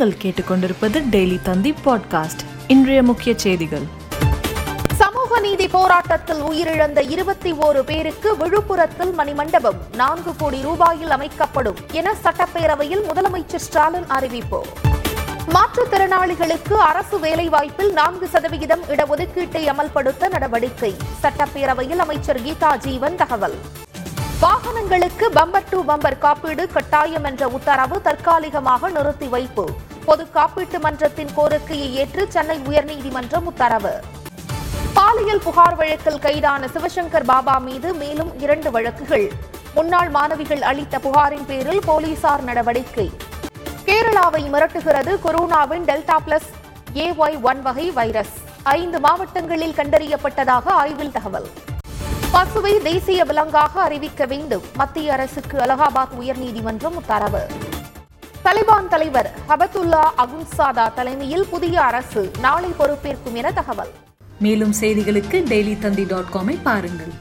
நீங்கள் கேட்டுக்கொண்டிருப்பது டெய்லி தந்தி பாட்காஸ்ட். இன்றைய முக்கிய செய்திகள். சமூக நீதி போராட்டத்தில் உயிரிழந்த இருபத்தி ஓரு பேருக்கு விழுப்புரத்தில் மணிமண்டபம் நான்கு கோடி ரூபாயில் அமைக்கப்படும் என சட்டப்பேரவையில் முதலமைச்சர் ஸ்டாலின் அறிவிப்பு. மாற்றுத்திறனாளிகளுக்கு அரசு வேலைவாய்ப்பில் நான்கு சதவிகிதம் இடஒதுக்கீட்டை அமல்படுத்த நடவடிக்கை. சட்டப்பேரவையில் அமைச்சர் கீதா ஜீவன் தகவல். வாகனங்களுக்கு பம்பர் டு பம்பர் காப்பீடு கட்டாயம் என்ற உத்தரவு தற்காலிகமாக நிறுத்தி வைப்பு. பொது காப்பீட்டு மன்றத்தின் கோரிக்கையை ஏற்று சென்னை உயர்நீதிமன்றம் உத்தரவு. பாலியல் புகார் வழக்கில் கைதான சிவசங்கர் பாபா மீது மேலும் இரண்டு வழக்குகள். முன்னாள் மாணவிகள் அளித்த புகாரின் பேரில் போலீசார் நடவடிக்கை. கேரளாவை மிரட்டுகிறது கொரோனாவின் டெல்டா பிளஸ் ஏஒய் ஒன் வகை வைரஸ். ஐந்து மாவட்டங்களில் கண்டறியப்பட்டதாக ஆய்வில் தகவல். பசுவை தேசிய விலங்காக அறிவிக்க வேண்டும். மத்திய அரசுக்கு அலகாபாத் உயர்நீதிமன்றம் உத்தரவு. தலிபான் தலைவர் ஹபத்துல்லா அகுன்சாதா தலைமையில் புதிய அரசு. நாளை பொறுப்பேற்கும் என தகவல். மேலும் செய்திகளுக்கு டெய்லி தந்தி டாட் காமை பாருங்கள்.